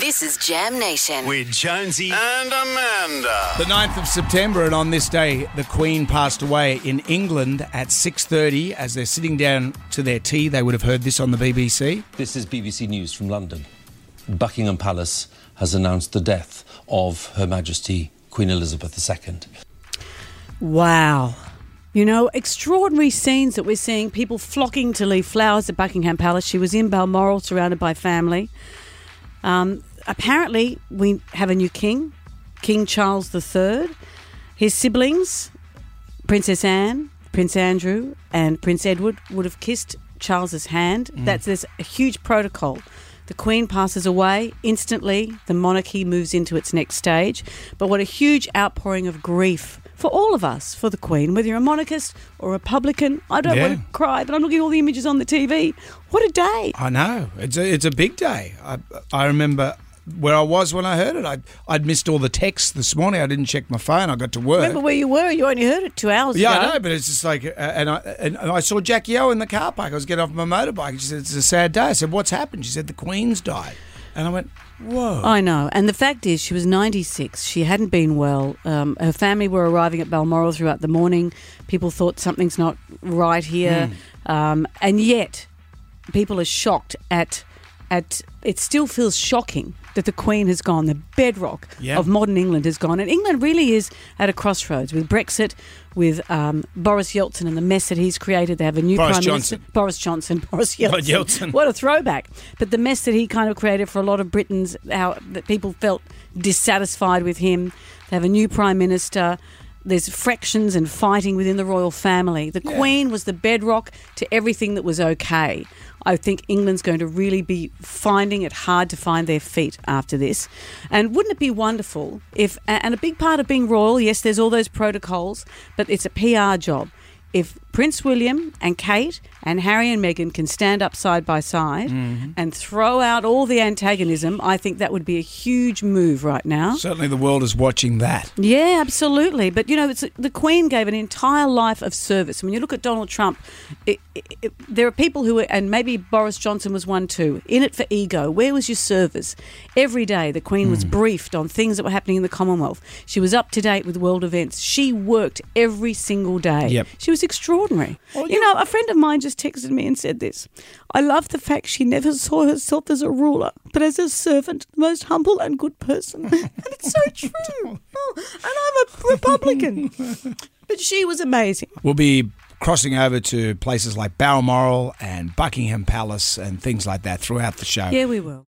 This is Jam Nation. with Jonesy and Amanda. The 9th of September, and on this day, the Queen passed away in England at 6.30. As they're sitting down to their tea, they would have heard this on the BBC. This is BBC News from London. Buckingham Palace has announced the death of Her Majesty Queen Elizabeth II. Wow. You know, extraordinary scenes that we're seeing people flocking to leave flowers at Buckingham Palace. She was in Balmoral surrounded by family. Um, apparently, we have a new king, King Charles III. His siblings, Princess Anne, Prince Andrew, and Prince Edward, would have kissed Charles's hand. Mm. That's there's a huge protocol. The Queen passes away instantly. The monarchy moves into its next stage. But what a huge outpouring of grief for all of us for the Queen, whether you're a monarchist or a Republican. I don't Yeah. want to cry, but I'm looking at all the images on the TV. What a day! I know. It's a, it's a big day. I, I remember where I was when I heard it. I'd, I'd missed all the texts this morning. I didn't check my phone. I got to work. Remember where you were? You only heard it two hours ago. Yeah, ago. I know, but it's just like, uh, and I and I saw Jackie O in the car park. I was getting off my motorbike. She said, "It's a sad day." I said, "What's happened?" She said, "The Queen's died," and I went, "Whoa." I know. And the fact is, she was 96. She hadn't been well. Um, her family were arriving at Balmoral throughout the morning. People thought something's not right here. Hmm. Um, and yet, people are shocked at, at, it still feels shocking that the Queen has gone. The bedrock Yeah. of modern England has gone. And England really is at a crossroads with Brexit, with um, Boris Yeltsin and the mess that he's created. They have a new Boris Prime Johnson. Minister. Boris Johnson. Boris Yeltsin. Yeltsin. What a throwback. But the mess that he kind of created for a lot of Britons, how that people felt dissatisfied with him. They have a new prime minister. There's fractions and fighting within the royal family. The Queen was the bedrock to everything that was okay. I think England's going to really be finding it hard to find their feet after this. And wouldn't it be wonderful if, and a big part of being royal, yes, there's all those protocols, but it's a PR job if Prince William and Kate and Harry and Meghan can stand up side by side Mm-hmm. and throw out all the antagonism, I think that would be a huge move right now. Certainly, the world is watching that. Yeah, absolutely. But you know, it's, the Queen gave an entire life of service. When you look at Donald Trump, it, it, it- there are people who, are, and maybe Boris Johnson was one too, in it for ego. Where was your service? Every day, the Queen was briefed on things that were happening in the Commonwealth. She was up to date with world events. She worked every single day. Yep. She was extraordinary. You know, a friend of mine just texted me and said this. I love the fact she never saw herself as a ruler, but as a servant, the most humble and good person. and it's so true. Oh, and I'm a Republican. but she was amazing. We'll be crossing over to places like Balmoral and Buckingham Palace and things like that throughout the show. Yeah, we will.